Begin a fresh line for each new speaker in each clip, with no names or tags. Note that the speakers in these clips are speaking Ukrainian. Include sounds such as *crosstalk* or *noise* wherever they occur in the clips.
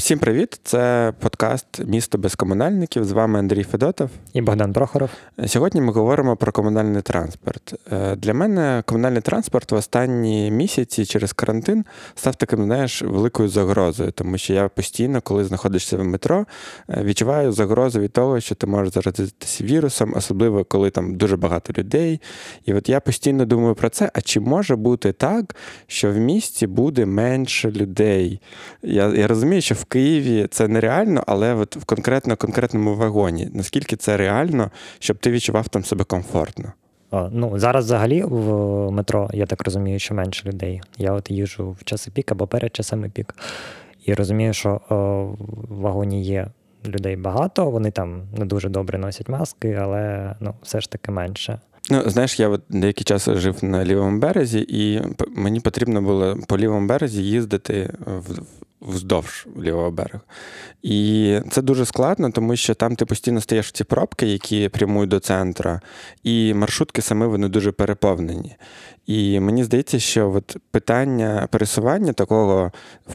Всім привіт! Це подкаст Місто без комунальників. З вами Андрій Федотов
і Богдан Прохоров.
Сьогодні ми говоримо про комунальний транспорт. Е, для мене комунальний транспорт в останні місяці через карантин став таким, знаєш, великою загрозою, тому що я постійно, коли знаходишся в метро, е, відчуваю загрозу від того, що ти можеш заразитися вірусом, особливо коли там дуже багато людей. І от я постійно думаю про це: а чи може бути так, що в місті буде менше людей? Я, Я розумію, що в Києві це нереально, але от в конкретно конкретному вагоні. Наскільки це реально, щоб ти відчував там себе комфортно?
О, ну зараз взагалі в метро, я так розумію, що менше людей. Я от їжу в часи пік або перед часами пік. І розумію, що о, в вагоні є людей багато, вони там не дуже добре носять маски, але ну, все ж таки менше.
Ну, знаєш, я от деякий час жив на лівому березі, і мені потрібно було по лівому березі їздити в вздовж лівого берега. І це дуже складно, тому що там ти постійно стаєш в ці пробки, які прямують до центра, і маршрутки саме вони дуже переповнені. І мені здається, що от питання пересування такого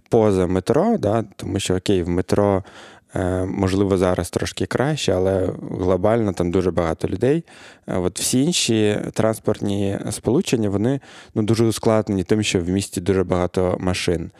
поза метро, да, тому що окей, в метро. Е, можливо, зараз трошки краще, але глобально там дуже багато людей. Е, от Всі інші транспортні сполучення вони ну, дуже ускладнені, тим, що в місті дуже багато машин.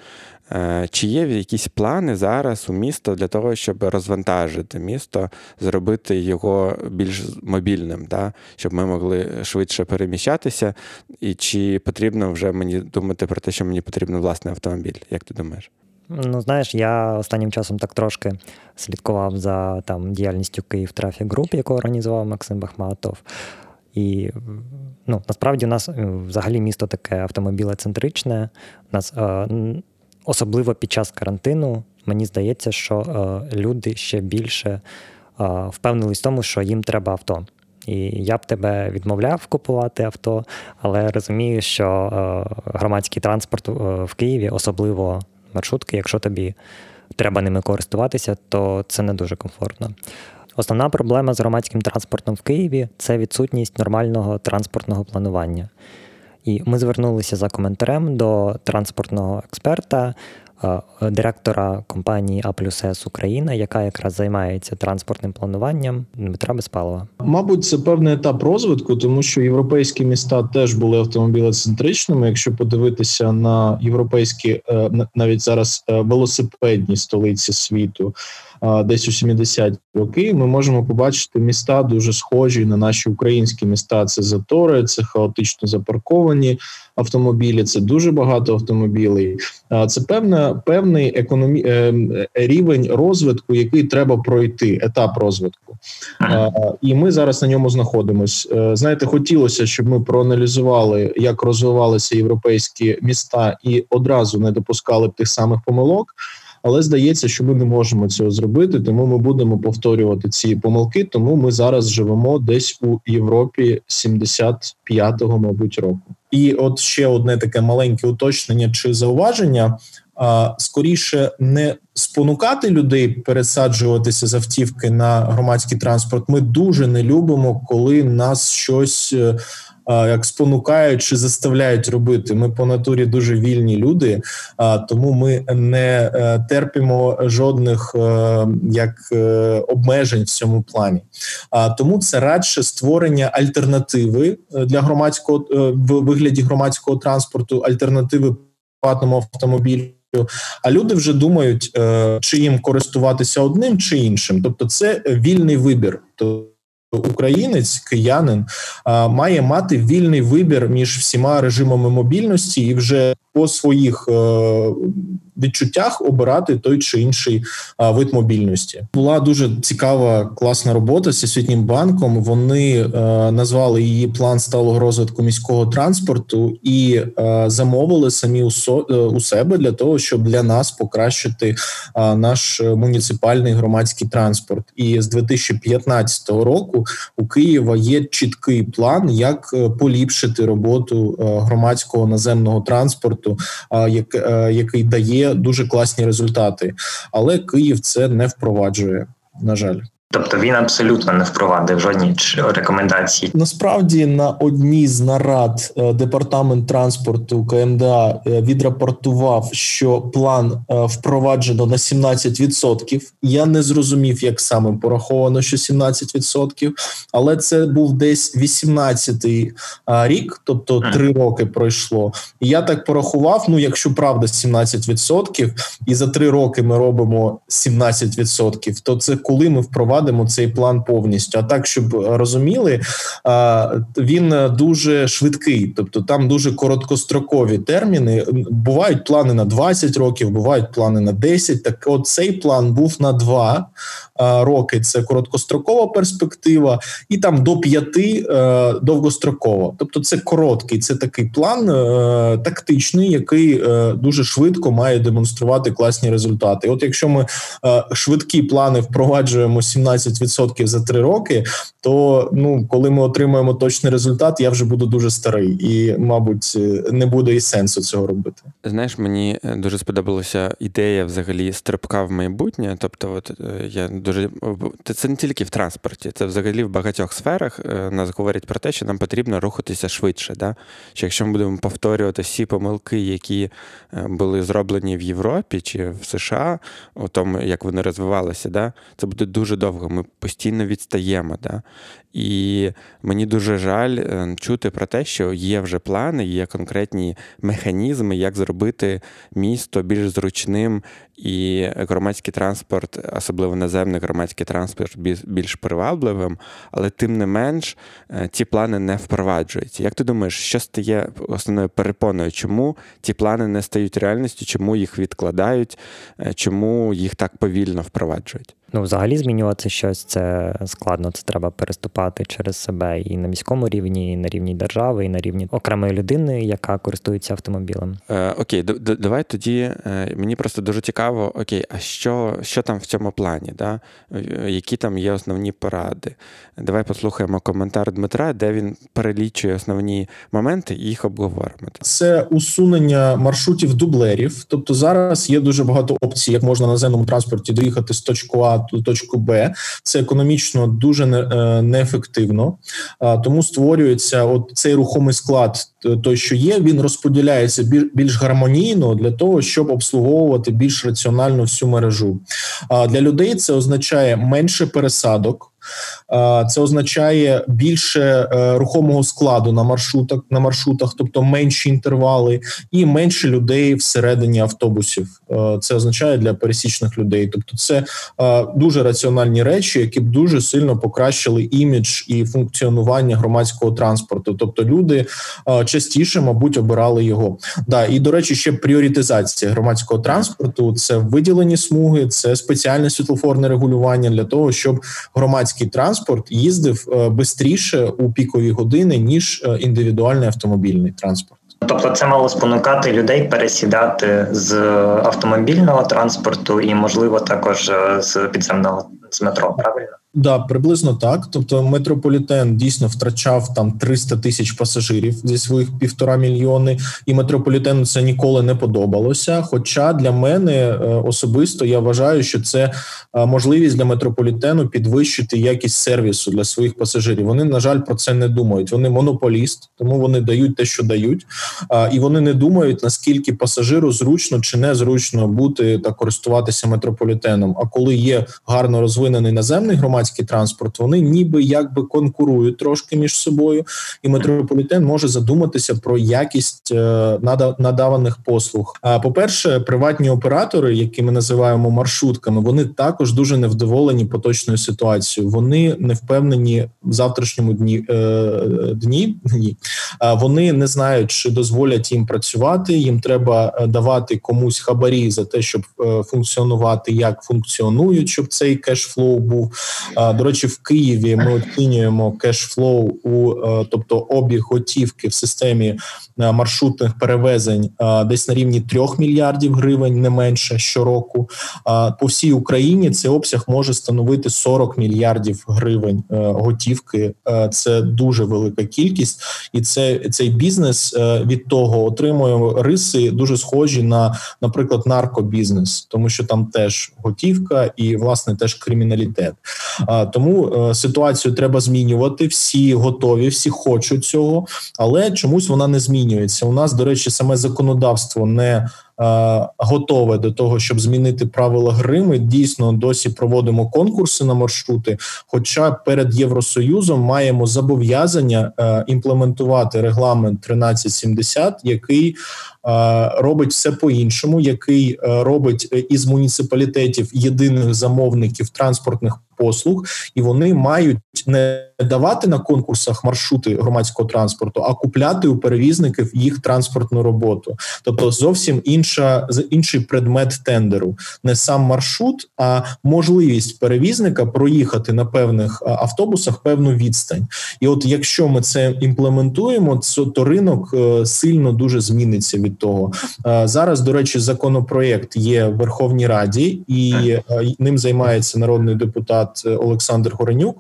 Е, чи є якісь плани зараз у міста для того, щоб розвантажити місто, зробити його більш мобільним, да? щоб ми могли швидше переміщатися? І чи потрібно вже мені думати про те, що мені потрібен власний автомобіль? Як ти думаєш?
Ну, знаєш, я останнім часом так трошки слідкував за там діяльністю Київ Трафік Груп, яку організував Максим Бахматов. І ну, насправді у нас е, взагалі місто таке автомобілецентричне. У нас е, особливо під час карантину, мені здається, що е, люди ще більше е, впевнились в тому, що їм треба авто. І я б тебе відмовляв купувати авто, але розумію, що е, громадський транспорт в Києві, особливо маршрутки, якщо тобі треба ними користуватися, то це не дуже комфортно. Основна проблема з громадським транспортом в Києві це відсутність нормального транспортного планування. І ми звернулися за коментарем до транспортного експерта, е, директора компанії А плюс С Україна, яка якраз займається транспортним плануванням Дмитра Безпалова.
Мабуть, це певний етап розвитку, тому що європейські міста теж були автомобілецентричними. Якщо подивитися на європейські е, навіть зараз е, велосипедні столиці світу десь у 70 роки, ми можемо побачити міста дуже схожі на наші українські міста. Це затори, це хаотично запарковані автомобілі. Це дуже багато автомобілей. Це певна певний економі... Е, рівень розвитку, який треба пройти, етап розвитку. І ми зараз на ньому знаходимось. Е, знаєте, хотілося, щоб ми проаналізували, як розвивалися європейські міста, і одразу не допускали б тих самих помилок але здається, що ми не можемо цього зробити, тому ми будемо повторювати ці помилки. Тому ми зараз живемо десь у Європі 75-го, мабуть, року. І от ще одне таке маленьке уточнення чи зауваження. Скоріше не спонукати людей пересаджуватися з автівки на громадський транспорт. Ми дуже не любимо, коли нас щось е, як спонукають чи заставляють робити. Ми по натурі дуже вільні люди, тому ми не е, терпимо жодних е, як е, обмежень в цьому плані. Тому це радше створення альтернативи для громадського в вигляді громадського транспорту, альтернативи платному автомобілю. А люди вже думають, чи їм користуватися одним чи іншим, тобто це вільний вибір українець, киянин має мати вільний вибір між всіма режимами мобільності і вже по своїх е, відчуттях обирати той чи інший вид мобільності. Була дуже цікава класна робота з освітнім банком. Вони е, назвали її план сталого розвитку міського транспорту і е, замовили самі у себе для того, щоб для нас покращити наш муніципальний громадський транспорт. І з 2015 року у Києва є чіткий план, як поліпшити роботу громадського наземного транспорту проекту, е, який дає дуже класні результати. Але Київ це не впроваджує. На жаль.
Тобто він абсолютно не впровадив жодні рекомендації.
Насправді на одній з нарад е, департамент транспорту КМДА е, відрапортував, що план е, впроваджено на 17%. Я не зрозумів, як саме пораховано, що 17%, але це був десь 18-й рік, тобто три роки пройшло. І я так порахував. Ну, якщо правда, 17%, і за три роки ми робимо 17%, то це коли ми впроваджуємо впровадимо цей план повністю. А так, щоб розуміли, він дуже швидкий, тобто там дуже короткострокові терміни. Бувають плани на 20 років, бувають плани на 10. Так, от цей план був на 2 роки. Це короткострокова перспектива, і там до 5 е, довгострокова. Тобто, це короткий, це такий план е, тактичний, який е, дуже швидко має демонструвати класні результати. От якщо ми швидкі плани впроваджуємо 17 17% за три роки, то ну коли ми отримаємо точний результат, я вже буду дуже старий, і мабуть не буде і сенсу цього робити.
Знаєш, мені е, дуже сподобалася ідея взагалі стрибка в майбутнє. Тобто, от е, я дуже це не тільки в транспорті, це взагалі в багатьох сферах е, нас говорять про те, що нам потрібно рухатися швидше. Да? Що якщо ми будемо повторювати всі помилки, які були зроблені в Європі чи в США, у тому як вони розвивалися, да, це буде дуже довго довго, ми постійно відстаємо. Да? І мені дуже жаль е, чути про те, що є вже плани, є конкретні механізми, як зробити місто більш зручним і громадський транспорт, особливо наземний громадський транспорт, більш привабливим, але тим не менш е, ці плани не впроваджуються. Як ти думаєш, що стає основною перепоною? Чому ці плани не стають реальністю, чому їх відкладають, е, чому їх так повільно впроваджують?
Ну, взагалі змінювати щось це складно. Це треба переступати через себе і на міському рівні, і на рівні держави, і на рівні окремої людини, яка користується автомобілем.
Е, Окей, давай тоді е, мені просто дуже цікаво, окей, а що що там в цьому плані? Да? Е, які там є основні поради? Давай послухаємо коментар Дмитра, де він перелічує основні моменти і їх обговоримо.
Це усунення маршрутів дублерів. Тобто зараз є дуже багато опцій, як можна на наземному транспорті доїхати з точку А до точку Б. Це економічно дуже е, неефективно, тому створюється от цей рухомий склад, той, що є, він розподіляється більш гармонійно для того, щоб обслуговувати більш раціонально всю мережу. Для людей це означає менше пересадок. Це означає більше е, рухомого складу на маршрутах, на маршрутах, тобто менші інтервали, і менше людей всередині автобусів. Е, це означає для пересічних людей. Тобто, це е, дуже раціональні речі, які б дуже сильно покращили імідж і функціонування громадського транспорту. Тобто, люди частіше, мабуть, обирали його. Да, і до речі, ще пріоритизація громадського транспорту це виділені смуги, це спеціальне світлофорне регулювання для того, щоб громадські громадський транспорт їздив швидше е, у пікові години ніж е, індивідуальний автомобільний транспорт.
Тобто, це мало спонукати людей пересідати з автомобільного транспорту і, можливо, також е, з підземного з метро. Правильно.
Да, приблизно так. Тобто, метрополітен дійсно втрачав там 300 тисяч пасажирів зі своїх півтора мільйони, і метрополітену це ніколи не подобалося. Хоча для мене е, особисто я вважаю, що це е, можливість для метрополітену підвищити якість сервісу для своїх пасажирів. Вони на жаль про це не думають. Вони монополіст, тому вони дають те, що дають, і вони не думають наскільки пасажиру зручно чи незручно бути та користуватися метрополітеном. А коли є гарно розвинений наземний громадський громадський транспорт, вони ніби якби конкурують трошки між собою, і метрополітен може задуматися про якість е, надаваних послуг. А по перше, приватні оператори, які ми називаємо маршрутками, вони також дуже невдоволені поточною ситуацією. Вони не впевнені в завтрашньому дні е, дні. *laughs* Ні, вони не знають, чи дозволять їм працювати. Їм треба е, давати комусь хабарі за те, щоб функціонувати як функціонують, щоб цей кешфлоу був. До речі, в Києві ми оцінюємо кешфлоу у е, тобто обіг готівки в системі е, маршрутних перевезень е, десь на рівні 3 мільярдів гривень, не менше щороку. По всій Україні цей обсяг може становити 40 мільярдів гривень готівки. Це дуже велика кількість, і це цей бізнес від того отримує риси дуже схожі на, наприклад, наркобізнес, тому що там теж готівка і власне теж криміналітет. Тому ситуацію треба змінювати. Всі готові, всі хочуть цього, але чомусь вона не змінюється. У нас, до речі, саме законодавство не Е, готове до того, щоб змінити правила гри. Ми дійсно досі проводимо конкурси на маршрути. Хоча перед Євросоюзом маємо зобов'язання е, імплементувати регламент 1370, який Е, робить все по-іншому, який е, робить е, із муніципалітетів єдиних замовників транспортних послуг, і вони мають не давати на конкурсах маршрути громадського транспорту, а купляти у перевізників їх транспортну роботу. Тобто зовсім інша інший предмет тендеру, не сам маршрут, а можливість перевізника проїхати на певних автобусах певну відстань. І от якщо ми це імплементуємо, то ринок сильно дуже зміниться від того. Е, зараз, до речі, законопроєкт є в Верховній Раді, і е, ним займається народний депутат Олександр Горенюк.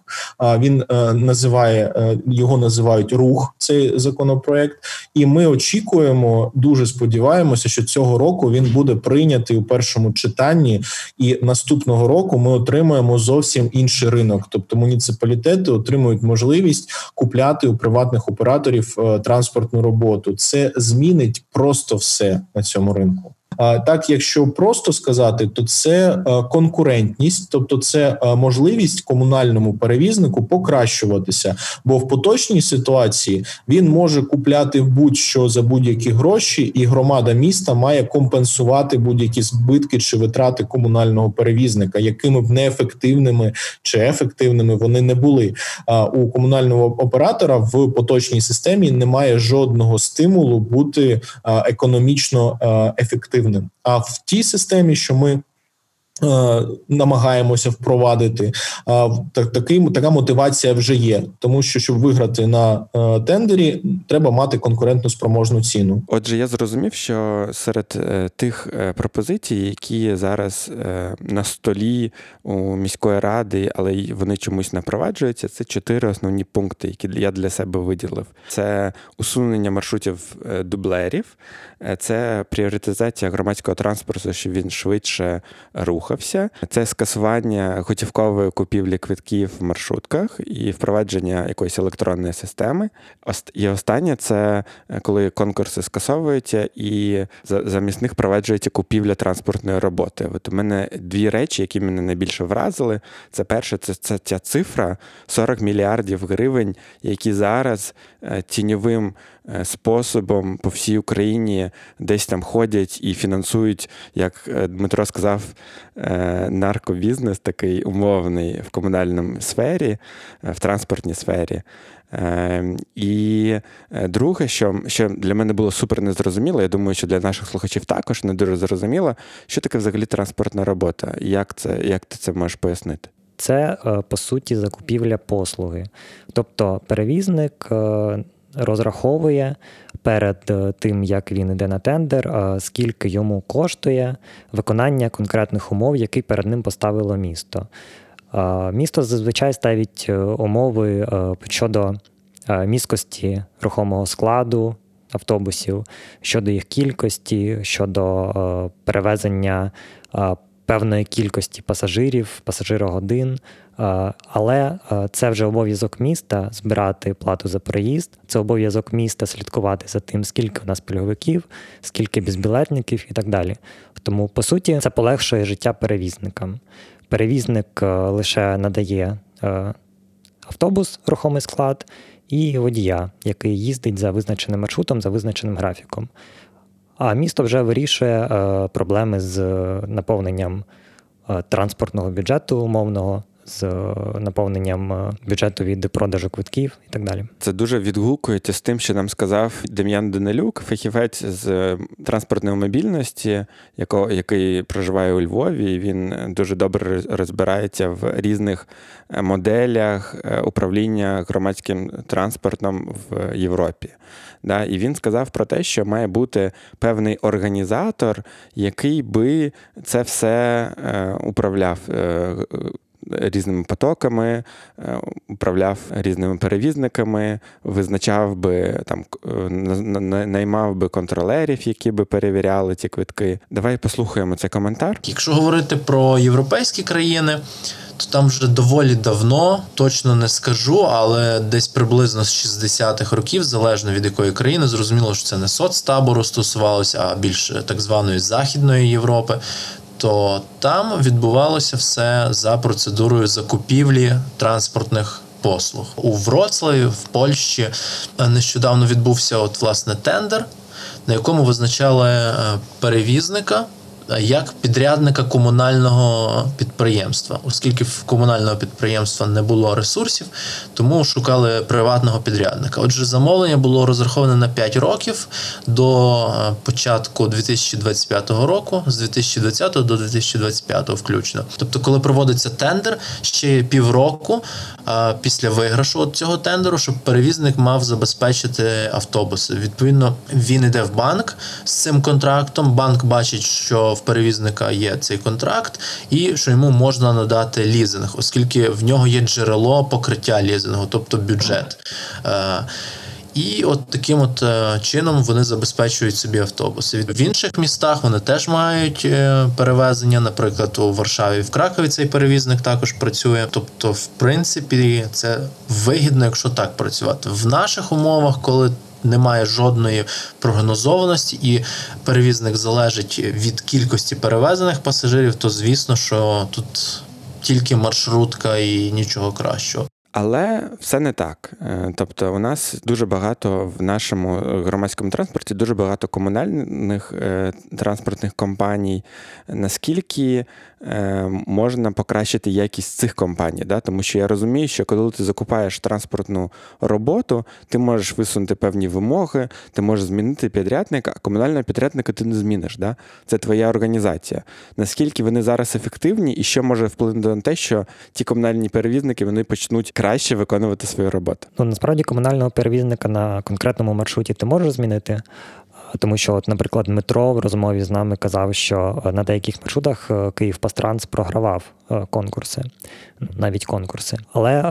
Він е, називає його називають рух цей законопроєкт, і ми очікуємо, дуже сподіваємося, що цього року він буде прийнятий у першому читанні, і наступного року ми отримаємо зовсім інший ринок. Тобто муніципалітети отримують можливість купляти у приватних операторів транспортну роботу. Це змінить просто все на цьому ринку. Так, якщо просто сказати, то це е, конкурентність, тобто це е, можливість комунальному перевізнику покращуватися, бо в поточній ситуації він може купляти будь-що за будь-які гроші, і громада міста має компенсувати будь-які збитки чи витрати комунального перевізника, якими б неефективними чи ефективними вони не були. У комунального оператора в поточній системі немає жодного стимулу бути економічно ефективним ефективним. А в тій системі, що ми намагаємося впровадити. Так, такий така мотивація вже є, тому що щоб виграти на е, тендері, треба мати конкурентну спроможну ціну.
Отже, я зрозумів, що серед е, тих пропозицій, які зараз на столі у міської ради, але вони чомусь не впроваджуються, це чотири основні пункти, які я для себе виділив: це усунення маршрутів дублерів, це пріоритизація громадського транспорту, щоб він швидше рух рухався. Це скасування готівкової купівлі квитків в маршрутках і впровадження якоїсь електронної системи. І останнє це е, коли конкурси скасовуються і замість них впроваджується купівля транспортної роботи. От у мене дві речі, які мене найбільше вразили. Це перше, це, це ця цифра 40 мільярдів гривень, які зараз е, тіньовим. Е, способом по всій Україні десь там ходять і фінансують, як е, Дмитро сказав, е, наркобізнес такий умовний в комунальному сфері, в транспортній сфері. І друге, що що для мене було супер незрозуміло, я думаю, що для наших слухачів також не дуже зрозуміло, що таке взагалі транспортна робота. Як це, Як ти це можеш пояснити?
Це по суті закупівля послуги. Тобто перевізник розраховує перед е, тим, як він йде на тендер, е, скільки йому коштує виконання конкретних умов, які перед ним поставило місто. Е, місто зазвичай ставить умови щодо міськості рухомого складу автобусів, щодо їх кількості, щодо перевезення певної кількості пасажирів, пасажирогодин. Але це вже обов'язок міста збирати плату за проїзд. Це обов'язок міста слідкувати за тим, скільки у нас пільговиків, скільки безбілетників і так далі. Тому, по суті, це полегшує життя перевізникам. Перевізник лише надає автобус, рухомий склад і водія, який їздить за визначеним маршрутом, за визначеним графіком. А місто вже вирішує е, проблеми з наповненням е, транспортного бюджету умовного. З е, наповненням бюджету від продажу квитків і так далі,
це дуже відгукується з тим, що нам сказав Дем'ян Данилюк, фахівець з транспортної мобільності, якого який проживає у Львові. Він дуже добре розбирається в різних моделях управління громадським транспортом в Європі. Да? І він сказав про те, що має бути певний організатор, який би це все е, управляв. Е, Різними потоками, е, управляв різними перевізниками, визначав би там наймав би контролерів, які би перевіряли ці квитки. Давай послухаємо цей коментар.
Якщо говорити про європейські країни, то там вже доволі давно, точно не скажу, але десь приблизно з 60-х років, залежно від якої країни, зрозуміло, що це не соцтабору стосувалося, а більше так званої Західної Європи. То там відбувалося все за процедурою закупівлі транспортних послуг. У Вроцлаві, в Польщі нещодавно відбувся от власне тендер, на якому визначали е, перевізника як підрядника комунального підприємства, оскільки в комунального підприємства не було ресурсів, тому шукали приватного підрядника. Отже, замовлення було розраховане на 5 років до е, початку 2025 року, з 2020 до 2025 включно. Тобто, коли проводиться тендер, ще півроку після виграшу цього тендеру, щоб перевізник мав забезпечити автобуси. Відповідно, він йде в банк з цим контрактом. Банк бачить, що в перевізника є цей контракт, і що йому можна надати лізинг, оскільки в нього є джерело покриття лізингу, тобто бюджет. Е, і от таким от е, чином вони забезпечують собі автобуси. В інших містах вони теж мають е, перевезення. Наприклад, у Варшаві в Кракові цей перевізник також працює. Тобто, в принципі, це вигідно, якщо так працювати в наших умовах, коли немає жодної прогнозованості, і перевізник залежить від кількості перевезених пасажирів, то звісно, що тут тільки маршрутка і нічого кращого.
Але все не так. Е, тобто, у нас дуже багато в нашому громадському транспорті, дуже багато комунальних е, транспортних компаній. Наскільки Е, можна покращити якість цих компаній. Да? Тому що я розумію, що коли ти закупаєш транспортну роботу, ти можеш висунути певні вимоги, ти можеш змінити підрядника, а комунального підрядника ти не зміниш. Да? Це твоя організація. Наскільки вони зараз ефективні, і що може вплинути на те, що ті комунальні перевізники вони почнуть краще виконувати свою роботу?
Ну насправді комунального перевізника на конкретному маршруті ти можеш змінити. Тому що, от, наприклад, Дмитро в розмові з нами казав, що е, на деяких маршрутах е, Київ Пастранс програвав е, конкурси, навіть конкурси. Але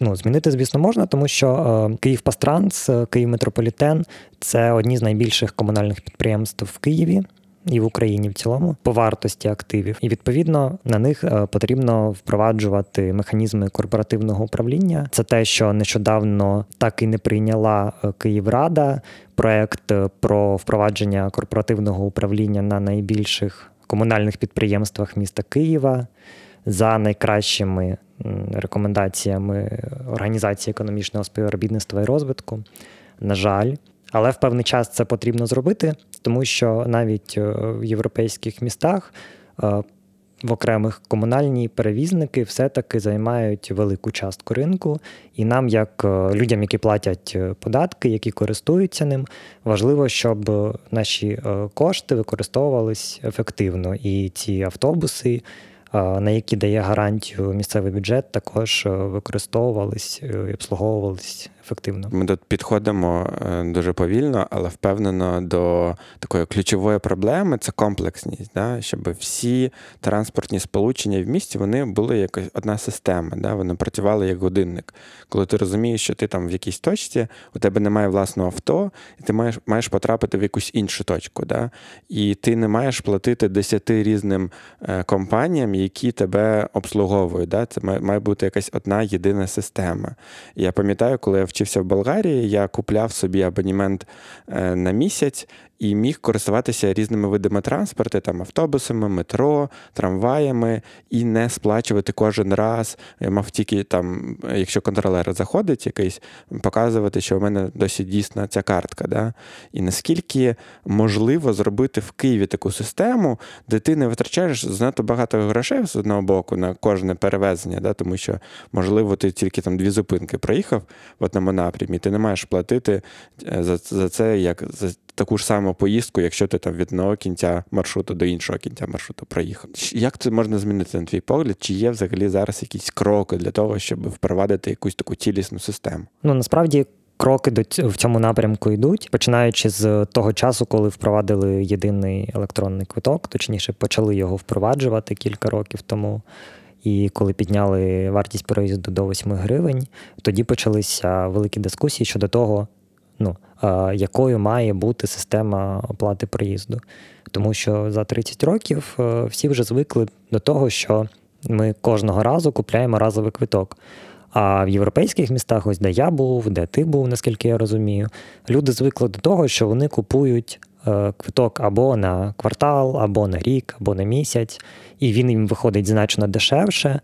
ну, змінити, звісно, можна, тому що Київ Пастранс, Київ Метрополітен це одні з найбільших комунальних підприємств в Києві і в Україні в цілому по вартості активів, і відповідно на них е, потрібно впроваджувати механізми корпоративного управління. Це те, що нещодавно так і не прийняла е, Київрада. Проект е, про впровадження корпоративного управління на найбільших комунальних підприємствах міста Києва за найкращими рекомендаціями Організації економічного співробітництва і розвитку. На жаль, але в певний час це потрібно зробити, тому що навіть е, в європейських містах е, в окремих комунальні перевізники все-таки займають велику частку ринку, і нам, як е, людям, які платять податки, які користуються ним, важливо, щоб наші кошти використовувались ефективно. І ці автобуси, на які дає гарантію місцевий бюджет, також використовувались і обслуговувались ефективно.
Ми тут підходимо е, дуже повільно, але впевнено до такої ключової проблеми це комплексність, да? щоб всі транспортні сполучення в місті вони були якось одна система, да? вони працювали як годинник. Коли ти розумієш, що ти там в якійсь точці, у тебе немає власного авто, і ти маєш маєш потрапити в якусь іншу точку. Да? І ти не маєш платити десяти різним е, компаніям, які тебе обслуговують. Да? Це має, бути якась одна єдина система. Я пам'ятаю, коли я вчився в Болгарії, я купляв собі абонімент е, на місяць і міг користуватися різними видами транспорту, там автобусами, метро, трамваями, і не сплачувати кожен раз. Я мав тільки там, якщо контролер заходить, якийсь показувати, що у мене досі дійсна ця картка. Да? І наскільки можливо зробити в Києві таку систему, де ти не витрачаєш занадто багато грошей з одного боку на кожне перевезення, да? тому що, можливо, ти тільки там дві зупинки проїхав в одному напрямі, ти не маєш платити е, за, за це як за таку ж саму поїздку, якщо ти там від одного кінця маршруту до іншого кінця маршруту проїхав. Як це можна змінити на твій погляд? Чи є взагалі зараз якісь кроки для того, щоб впровадити якусь таку цілісну систему?
Ну насправді. Кроки до в цьому напрямку йдуть, починаючи з того часу, коли впровадили єдиний електронний квиток, точніше, почали його впроваджувати кілька років тому. І коли підняли вартість проїзду до 8 гривень, тоді почалися великі дискусії щодо того, ну, якою має бути система оплати проїзду. Тому що за 30 років е, всі вже звикли до того, що Ми кожного разу купляємо разовий квиток. А в європейських містах, ось де я був, де ти був, наскільки я розумію, люди звикли до того, що вони купують е, квиток або на квартал, або на рік, або на місяць, і він їм виходить значно дешевше,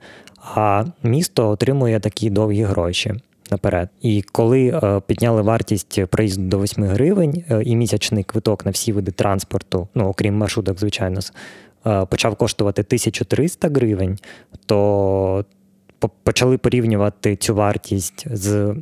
а місто отримує такі довгі гроші. Наперед. І коли е, підняли вартість проїзду до 8 гривень е, і місячний квиток на всі види транспорту, ну окрім маршруток, звичайно, е, почав коштувати 1300 гривень, то почали порівнювати цю вартість з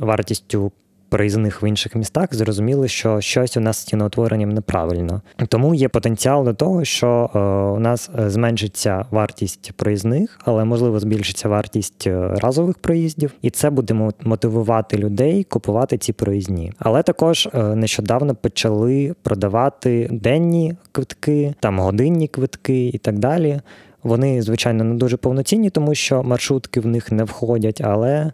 вартістю проїзних в інших містах, зрозуміли, що щось у нас з ціноутворенням неправильно. Тому є потенціал до того, що е, у нас е, зменшиться вартість проїзних, але можливо збільшиться вартість е, разових проїздів, і це буде мотивувати людей купувати ці проїзні. Але також нещодавно почали продавати денні квитки, там годинні квитки і так далі. Вони, звичайно, не дуже повноцінні, тому що маршрутки в них не входять, але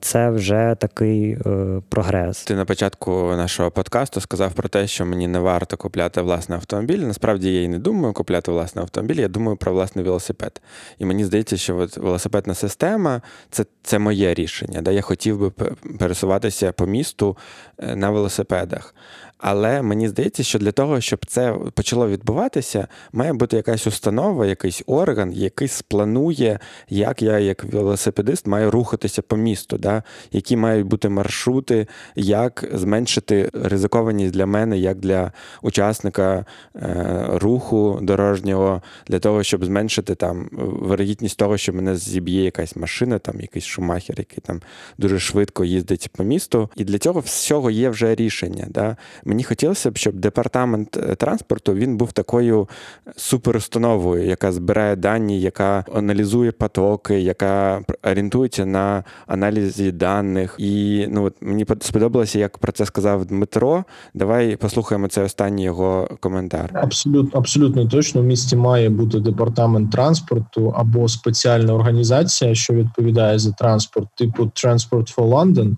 це вже такий е, прогрес.
Ти на початку нашого подкасту сказав про те, що мені не варто купляти власний автомобіль. Насправді я і не думаю купляти власний автомобіль, я думаю про власний велосипед. І мені здається, що от велосипедна система це це моє рішення. Да? Я хотів би пересуватися по місту е, на велосипедах. Але мені здається, що для того, щоб це почало відбуватися, має бути якась установа, якийсь орган, який спланує, як я, як велосипедист, маю рухатися по місту, да? які мають бути маршрути, як зменшити ризикованість для мене, як для учасника е, руху дорожнього, для того, щоб зменшити там вирогідність того, що мене зіб'є якась машина, там якийсь шумахер, який там дуже швидко їздить по місту. І для цього всього є вже рішення. Да? Мені хотілося б, щоб департамент е, транспорту він був такою суперустановою, яка збирає дані, яка аналізує потоки, яка орієнтується на аналізі даних. І ну от мені сподобалося, як про це сказав Дмитро. Давай послухаємо цей останній його коментар.
Абсолютно, абсолютно точно в місті має бути департамент транспорту або спеціальна організація, що відповідає за транспорт, типу Transport for London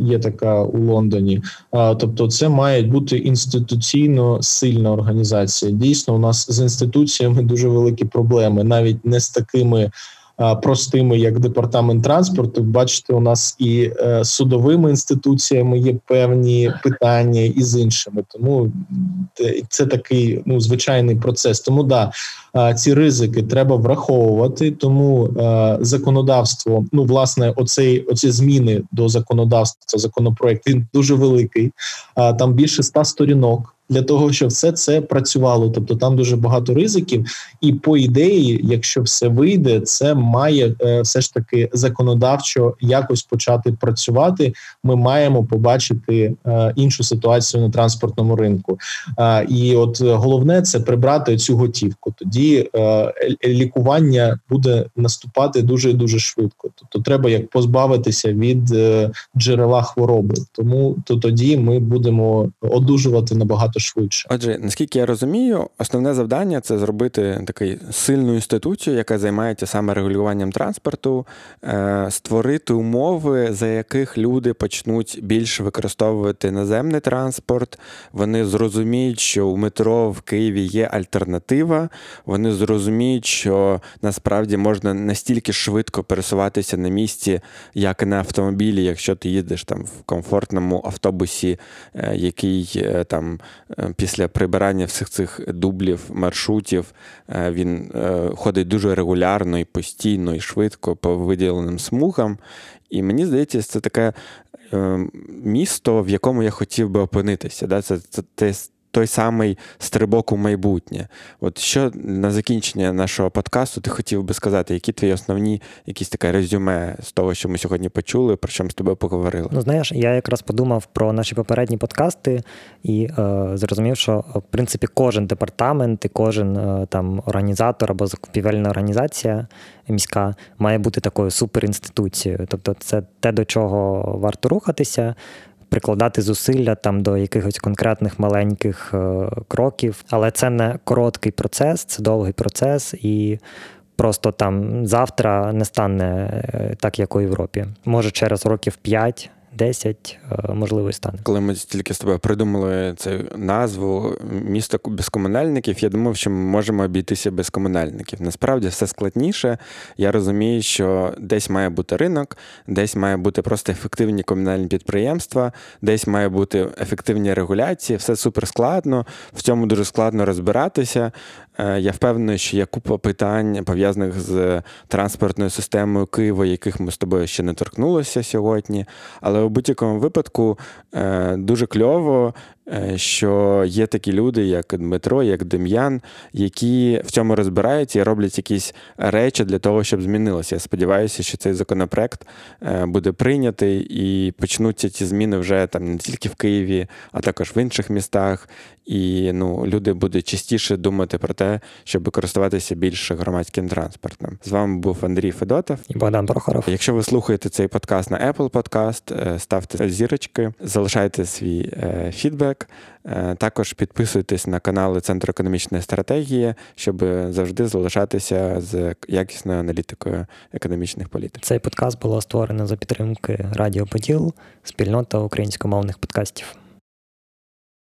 є така у Лондоні. Тобто, це має бути інституційно сильна організація. Дійсно, у нас з інституціями дуже великі проблеми, навіть не з такими простими, як департамент транспорту. Бачите, у нас і е, судовими інституціями є певні питання, і з іншими. Тому це такий ну звичайний процес. Тому да. Ці ризики треба враховувати, тому е, законодавство, ну власне, оцей оці зміни до законодавства, законопроект він дуже великий. Там більше ста сторінок для того, щоб все це працювало. Тобто там дуже багато ризиків, і по ідеї, якщо все вийде, це має е, все ж таки законодавчо якось почати працювати. Ми маємо побачити е, іншу ситуацію на транспортному ринку. Е, і от головне це прибрати цю готівку. Тоді лікування буде наступати дуже дуже швидко. Тобто, треба як позбавитися від джерела хвороби. Тому то тоді ми будемо одужувати набагато набагато швидше.
Отже, наскільки я розумію, основне завдання це зробити такий сильну інституцію, яка займається саме регулюванням транспорту, е, створити умови, за яких люди почнуть більше використовувати наземний транспорт. Вони зрозуміють, що у метро в Києві є альтернатива. Вони зрозуміють, що насправді можна настільки швидко пересуватися на місці, як і на автомобілі, якщо ти їздиш там в комфортному автобусі, е, який е, там після прибирання всіх цих дублів, маршрутів, е, він е, ходить дуже регулярно і постійно, і швидко по виділеним смугам. І мені здається, це таке місто, в якому я хотів би опинитися. Це це, той самий стрибок у майбутнє. От що на закінчення нашого подкасту ти хотів би сказати, які твої основні якісь таке резюме з того, що ми сьогодні почули, про що ми з тобою поговорили?
Ну знаєш, я якраз подумав про наші попередні подкасти і е, зрозумів, що в принципі кожен департамент і кожен е, там організатор або закупівельна організація міська має бути такою суперінституцією. Тобто, це те, до чого варто рухатися прикладати зусилля там до якихось конкретних маленьких е, кроків. Але це не короткий процес, це довгий процес і. Просто там завтра не стане е, так, як у Європі. Може, через років 5 5-10, е, можливо, і стане.
Коли ми тільки з тобою придумали цю назву місто без комунальників, я думав, що ми можемо обійтися без комунальників. Насправді все складніше. Я розумію, що десь має бути ринок, десь має бути просто ефективні комунальні підприємства, десь має бути ефективні регуляції. Все супер складно. В цьому дуже складно розбиратися. Е, я впевнений, що є купа питань пов'язаних з транспортною системою Києва, яких ми з тобою ще не торкнулися сьогодні. Але у будь-якому випадку е, дуже кльово, е, що є такі люди, як Дмитро, як Дем'ян, які в цьому розбираються і роблять якісь речі для того, щоб змінилося. Я сподіваюся, що цей законопроект буде прийнятий і почнуться ці зміни вже там не тільки в Києві, а також в інших містах. І ну, люди будуть частіше думати про те, щоб користуватися більше громадським транспортом. З вами був Андрій Федотов
і Богдан Прохоров.
Якщо ви слухаєте цей подкаст на Apple Podcast, ставте зірочки, залишайте свій фідбек. Також підписуйтесь на канали Центру економічної стратегії, щоб завжди залишатися з якісною аналітикою економічних політик.
Цей подкаст було створено за підтримки Радіо Поділ, спільнота українськомовних подкастів.